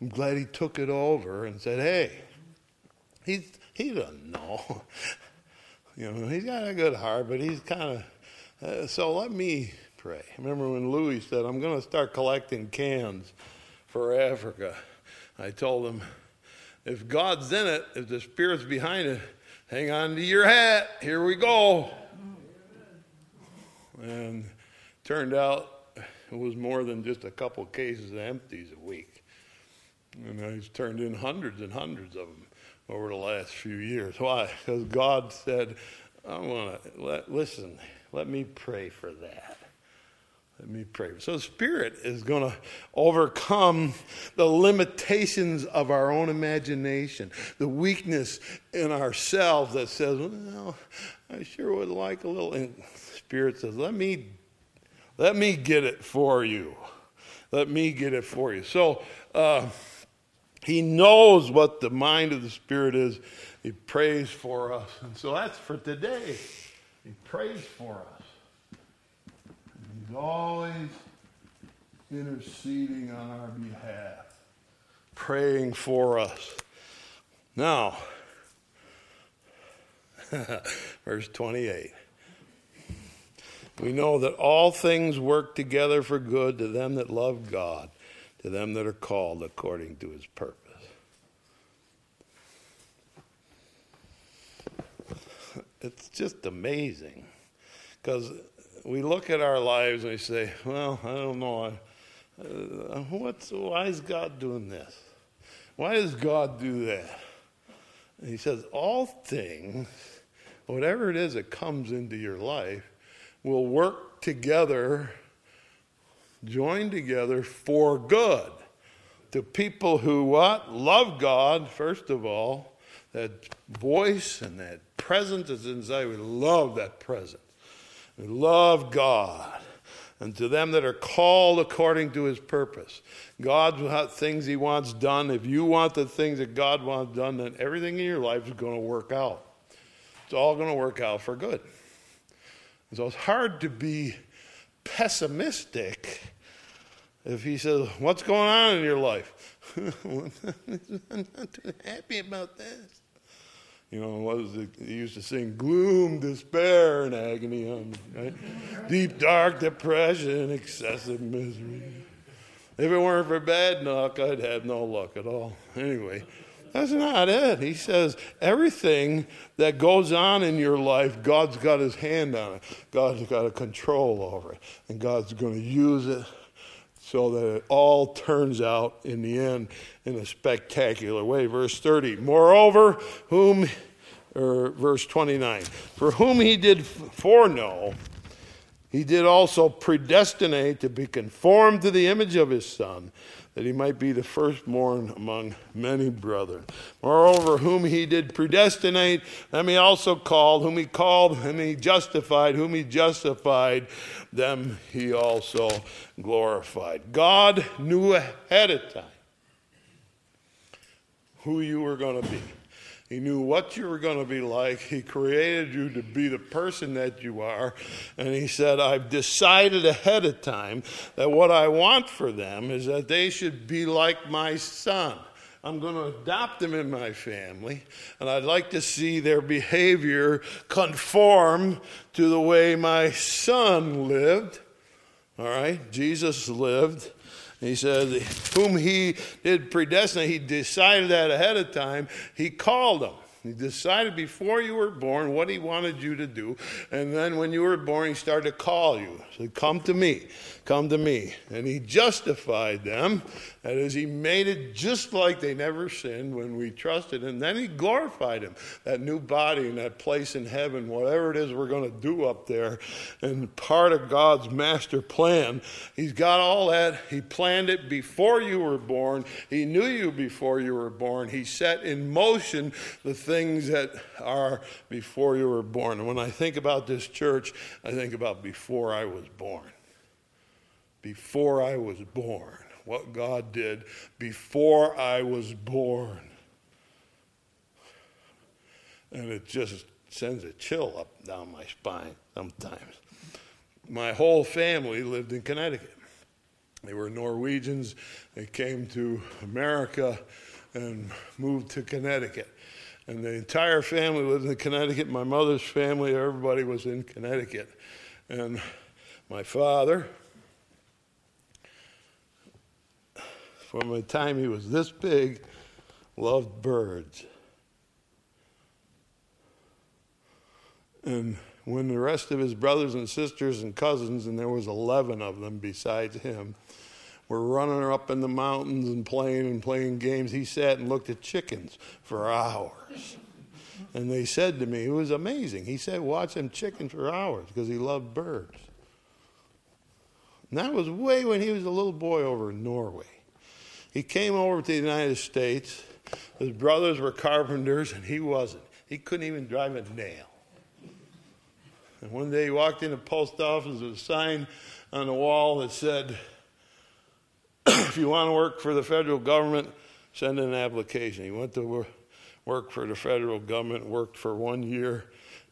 I'm glad he took it over and said, hey, he, he doesn't know. You know, he's got a good heart, but he's kind of, uh, so let me pray. Remember when Louis said, I'm going to start collecting cans for Africa. I told him, if God's in it, if the Spirit's behind it, hang on to your hat. Here we go. And turned out it was more than just a couple cases of empties a week. And I turned in hundreds and hundreds of them over the last few years. Why? Because God said, I want to let, listen, let me pray for that. Let me pray. So Spirit is going to overcome the limitations of our own imagination, the weakness in ourselves that says, well, I sure would like a little. And Spirit says, let me let me get it for you. Let me get it for you. So uh, he knows what the mind of the Spirit is. He prays for us. And so that's for today. He prays for us. And he's always interceding on our behalf, praying for us. Now, <laughs> verse 28. We know that all things work together for good to them that love God, to them that are called according to his purpose. It's just amazing because we look at our lives and we say, well, I don't know. Uh, what's, why is God doing this? Why does God do that? And he says, all things, whatever it is that comes into your life, will work together, join together for good. To people who what? Love God, first of all. That voice and that presence is inside. We love that presence. We love God. And to them that are called according to his purpose. God's got things he wants done. If you want the things that God wants done, then everything in your life is going to work out. It's all going to work out for good. So it's hard to be pessimistic if he says, What's going on in your life? I'm <laughs> not too happy about this. You know, what was it? He used to sing gloom, despair, and agony, right? deep, dark depression, excessive misery. If it weren't for bad luck, I'd have no luck at all. Anyway, that's not it. He says everything that goes on in your life, God's got his hand on it. God's got a control over it. And God's going to use it so that it all turns out in the end in a spectacular way. Verse 30. Moreover, whom, or verse 29, for whom he did foreknow, he did also predestinate to be conformed to the image of his Son that he might be the firstborn among many brethren. Moreover, whom he did predestinate, them he also called, whom he called, whom he justified, whom he justified, them he also glorified. God knew ahead of time who you were going to be. He knew what you were going to be like. He created you to be the person that you are. And He said, I've decided ahead of time that what I want for them is that they should be like my son. I'm going to adopt them in my family, and I'd like to see their behavior conform to the way my son lived. All right? Jesus lived. He said, Whom he did predestinate, he decided that ahead of time. He called them. He decided before you were born what he wanted you to do. And then when you were born, he started to call you. He said, Come to me. Come to me. And he justified them. That is, he made it just like they never sinned when we trusted him. Then he glorified him. That new body and that place in heaven, whatever it is we're going to do up there, and part of God's master plan. He's got all that. He planned it before you were born. He knew you before you were born. He set in motion the things that are before you were born. And when I think about this church, I think about before I was born before I was born. What God did before I was born. And it just sends a chill up down my spine sometimes. My whole family lived in Connecticut. They were Norwegians. They came to America and moved to Connecticut. And the entire family lived in Connecticut. My mother's family, everybody was in Connecticut. And my father, from the time he was this big, loved birds. And when the rest of his brothers and sisters and cousins, and there was 11 of them besides him, were running up in the mountains and playing and playing games, he sat and looked at chickens for hours. And they said to me, it was amazing. He said, watch them chickens for hours because he loved birds. And that was way when he was a little boy over in Norway. He came over to the United States. His brothers were carpenters, and he wasn't. He couldn't even drive a nail. And one day he walked in the post office, with a sign on the wall that said, if you want to work for the federal government, send an application. He went to work for the federal government, worked for one year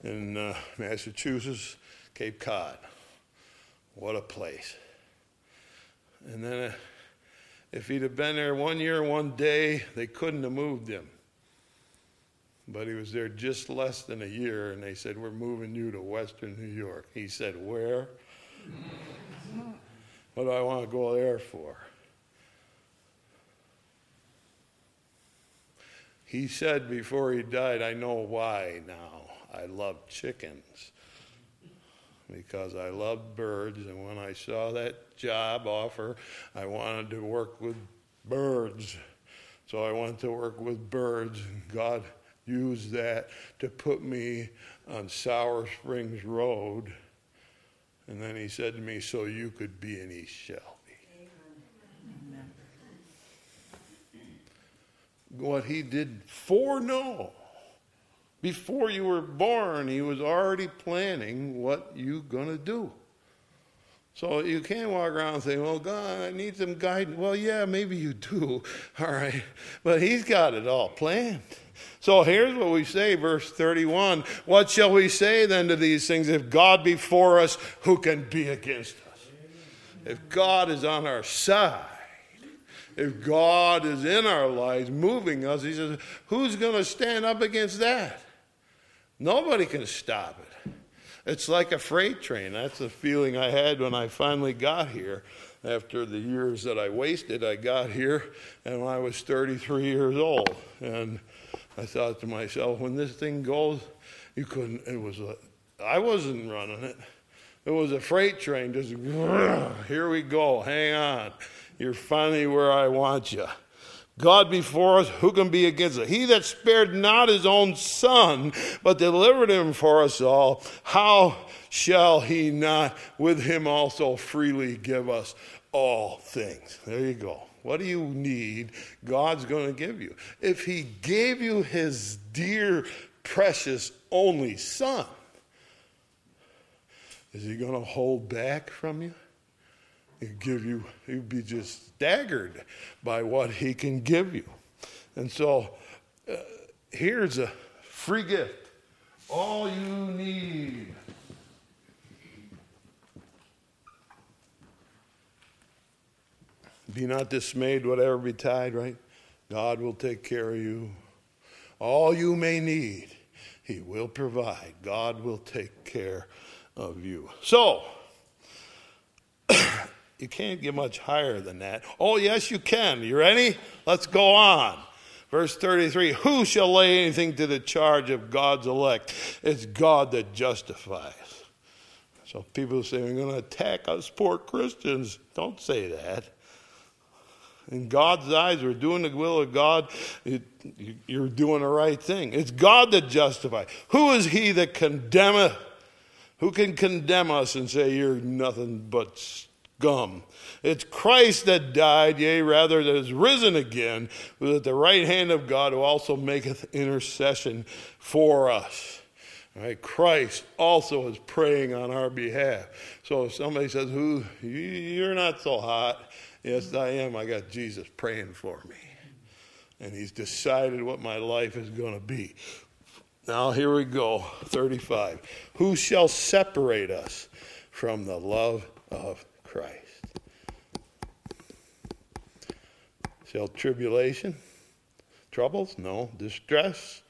in uh, Massachusetts, Cape Cod. What a place. And then uh, if he'd have been there one year, one day, they couldn't have moved him. But he was there just less than a year, and they said, We're moving you to Western New York. He said, Where? <laughs> what do I want to go there for? He said before he died, I know why now. I love chickens because I love birds. And when I saw that job offer, I wanted to work with birds. So I went to work with birds, and God used that to put me on Sour Springs Road. And then he said to me, So you could be in East Shelby. What he did foreknow before you were born, he was already planning what you're going to do. So you can't walk around saying, well, God, I need some guidance. Well, yeah, maybe you do. <laughs> All right. But he's got it all planned. So here's what we say, verse 31. What shall we say then to these things? If God be for us, who can be against us? If God is on our side, if God is in our lives, moving us, he says, who's going to stand up against that? Nobody can stop it. It's like a freight train. That's the feeling I had when I finally got here. after the years that I wasted, I got here and I was 33 years old. And I thought to myself, when this thing goes, you couldn't, it was a, I wasn't running it. It was a freight train, just <laughs> here we go, hang on. You're finally where I want you. God before us, who can be against us? He that spared not his own son, but delivered him for us all, how shall he not with him also freely give us all things? There you go. What do you need? God's going to give you. If he gave you his dear, precious, only son, is he going to hold back from you? He'd give you, you'd be just staggered by what he can give you. And so uh, here's a free gift. All you need. Be not dismayed, whatever betide, right? God will take care of you. All you may need, He will provide. God will take care of you. So, <clears throat> you can't get much higher than that. Oh, yes, you can. You ready? Let's go on. Verse 33 Who shall lay anything to the charge of God's elect? It's God that justifies. So people say, We're going to attack us poor Christians. Don't say that. In God's eyes, we're doing the will of God. It, you're doing the right thing. It's God that justifies. Who is he that condemneth? Who can condemn us and say you're nothing but gum. It's Christ that died, yea, rather, that is risen again, who at the right hand of God, who also maketh intercession for us. All right, Christ also is praying on our behalf. So if somebody says, "Who you're not so hot," yes, I am. I got Jesus praying for me, and He's decided what my life is going to be. Now here we go, 35. Who shall separate us from the love of Christ. Shall tribulation, troubles? No. Distress,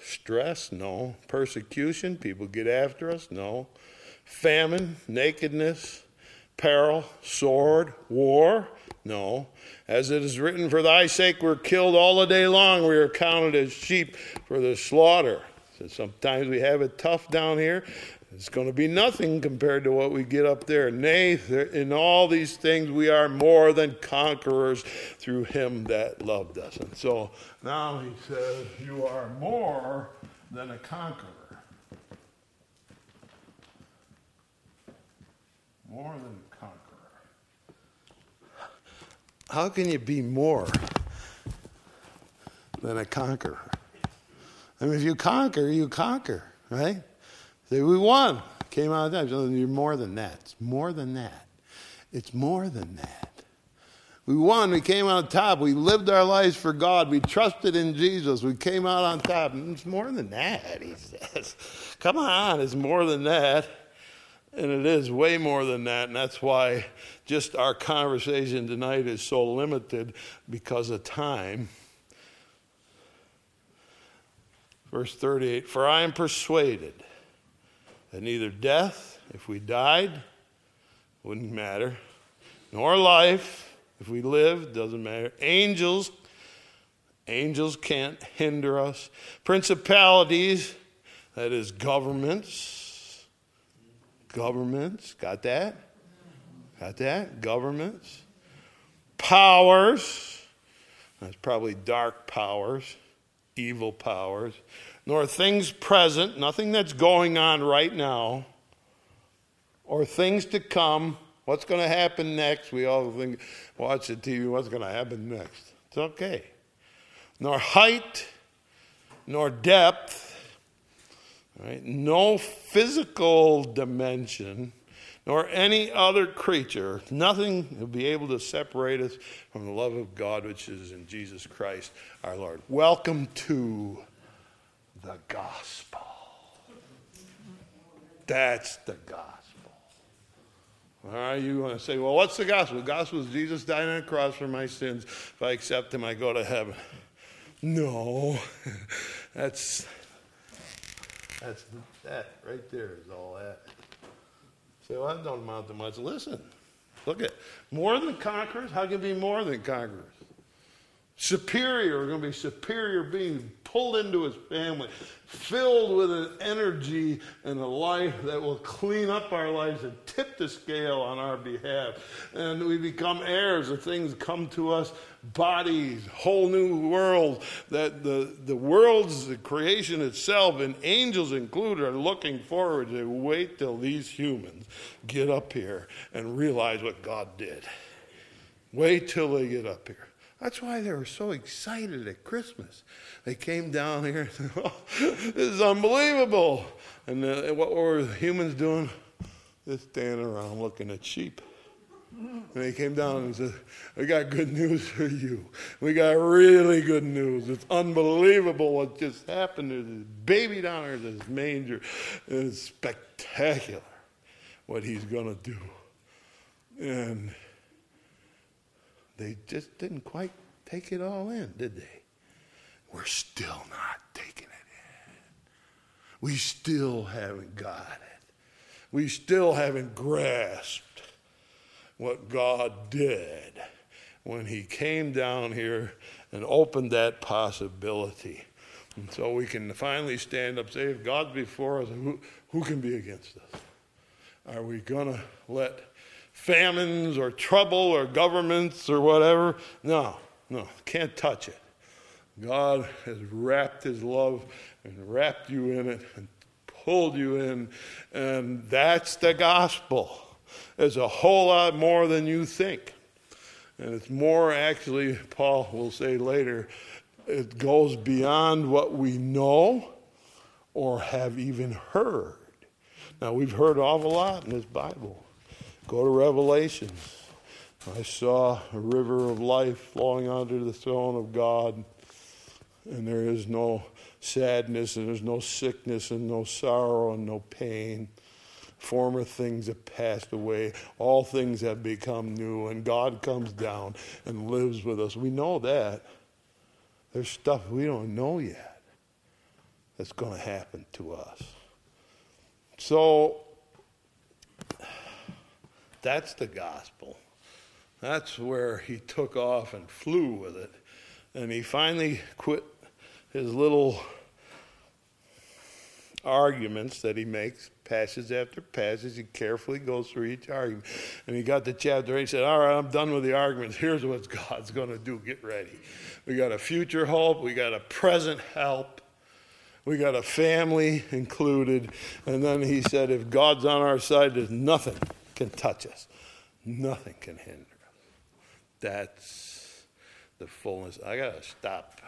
stress? No. Persecution, people get after us? No. Famine, nakedness, peril, sword, war? No. As it is written, For thy sake we're killed all the day long, we are counted as sheep for the slaughter. So sometimes we have it tough down here. It's going to be nothing compared to what we get up there. Nay, in all these things we are more than conquerors through him that loved us. And so now he says, You are more than a conqueror. More than a conqueror. How can you be more than a conqueror? I mean, if you conquer, you conquer, right? Say, we won. Came out of that. You're more than that. It's more than that. It's more than that. We won. We came out on top. We lived our lives for God. We trusted in Jesus. We came out on top. It's more than that, he says. Come on, it's more than that. And it is way more than that. And that's why just our conversation tonight is so limited because of time. Verse 38 For I am persuaded that neither death, if we died, wouldn't matter, nor life, if we lived, doesn't matter. Angels, angels can't hinder us. Principalities, that is governments, governments, got that? Got that? Governments. Powers, that's probably dark powers, evil powers nor things present, nothing that's going on right now, or things to come. What's going to happen next? We all think, watch the TV, what's going to happen next? It's okay. Nor height, nor depth, right? no physical dimension, nor any other creature, nothing will be able to separate us from the love of God which is in Jesus Christ our Lord. Welcome to the gospel. That's the gospel. All right, you want to say, well, what's the gospel? The gospel is Jesus died on the cross for my sins. If I accept him, I go to heaven. No, <laughs> that's that's that right there is all that. Say, well, that don't amount to much. Listen, Look at more than conquerors. How can it be more than conquerors? Superior, we're going to be superior beings pulled into his family, filled with an energy and a life that will clean up our lives and tip the scale on our behalf. And we become heirs of things come to us, bodies, whole new world, that the, the world's the creation itself and angels included are looking forward to wait till these humans get up here and realize what God did. Wait till they get up here. That's why they were so excited at Christmas. They came down here and said, <laughs> oh, this is unbelievable. And uh, what were humans doing? Just standing around looking at sheep. And they came down and said, We got good news for you. We got really good news. It's unbelievable what just happened. There's this baby down there, this manger. It's spectacular what he's going to do. And they just didn't quite take it all in, did they? We're still not taking it in. We still haven't got it. We still haven't grasped what God did when He came down here and opened that possibility. And so we can finally stand up and say, if God's before us, who, who can be against us? Are we going to let famines or trouble or governments or whatever. No, no, can't touch it. God has wrapped his love and wrapped you in it and pulled you in, and that's the gospel. It's a whole lot more than you think. And it's more, actually, Paul will say later, it goes beyond what we know or have even heard. Now, we've heard an awful lot in this Bible. Go to Revelation. I saw a river of life flowing under the throne of God, and there is no sadness, and there's no sickness, and no sorrow, and no pain. Former things have passed away. All things have become new, and God comes down and lives with us. We know that. There's stuff we don't know yet that's going to happen to us. So, that's the gospel. That's where he took off and flew with it. And he finally quit his little arguments that he makes, passage after passage. He carefully goes through each argument. And he got to chapter 8. He said, All right, I'm done with the arguments. Here's what God's going to do. Get ready. We got a future hope, we got a present help. We got a family included. And then he said, if God's on our side, there's nothing can touch us. Nothing can hinder us. That's the fullness. I got to stop.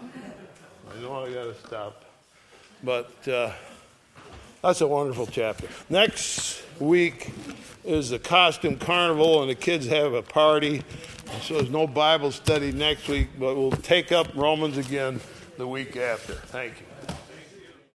I know I got to stop. But uh, that's a wonderful chapter. Next week is the costume carnival, and the kids have a party. So there's no Bible study next week, but we'll take up Romans again the week after. Thank you.